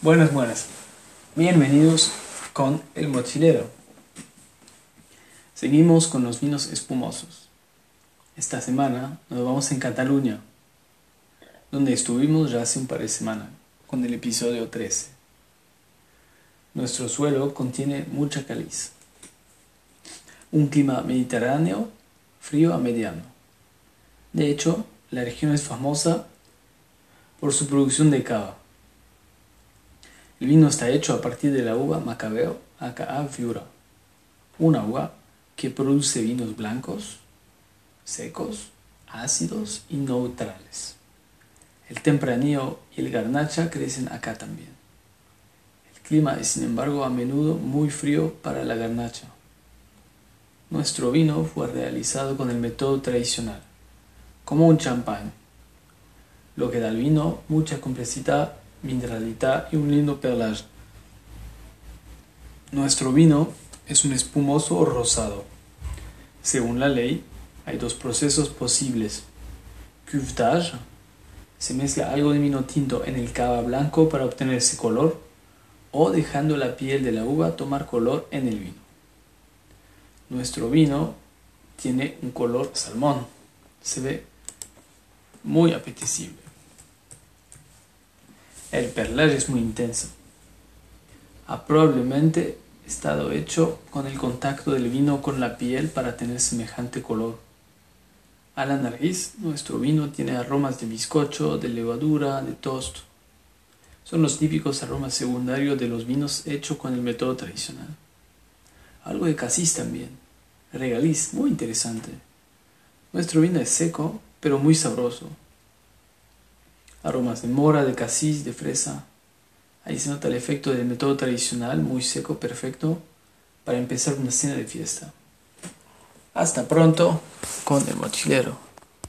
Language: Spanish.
Buenas, buenas. Bienvenidos con el mochilero. Seguimos con los vinos espumosos. Esta semana nos vamos en Cataluña, donde estuvimos ya hace un par de semanas, con el episodio 13. Nuestro suelo contiene mucha caliz. Un clima mediterráneo, frío a mediano. De hecho, la región es famosa por su producción de cava. El vino está hecho a partir de la uva Macabeo aka Viura, una uva que produce vinos blancos, secos, ácidos y neutrales. El tempranillo y el garnacha crecen acá también. El clima es sin embargo a menudo muy frío para la garnacha. Nuestro vino fue realizado con el método tradicional, como un champán, lo que da al vino mucha complejidad mineralidad y un lindo perlaje. Nuestro vino es un espumoso rosado. Según la ley, hay dos procesos posibles. Cuvetage, se mezcla algo de vino tinto en el cava blanco para obtener ese color, o dejando la piel de la uva tomar color en el vino. Nuestro vino tiene un color salmón, se ve muy apetecible. El perlaje es muy intenso. Ha probablemente estado hecho con el contacto del vino con la piel para tener semejante color. A la nariz, nuestro vino tiene aromas de bizcocho, de levadura, de toast. Son los típicos aromas secundarios de los vinos hechos con el método tradicional. Algo de casis también. Regaliz, muy interesante. Nuestro vino es seco, pero muy sabroso aromas de mora, de casis, de fresa. Ahí se nota el efecto del método tradicional, muy seco, perfecto, para empezar una cena de fiesta. Hasta pronto con el mochilero.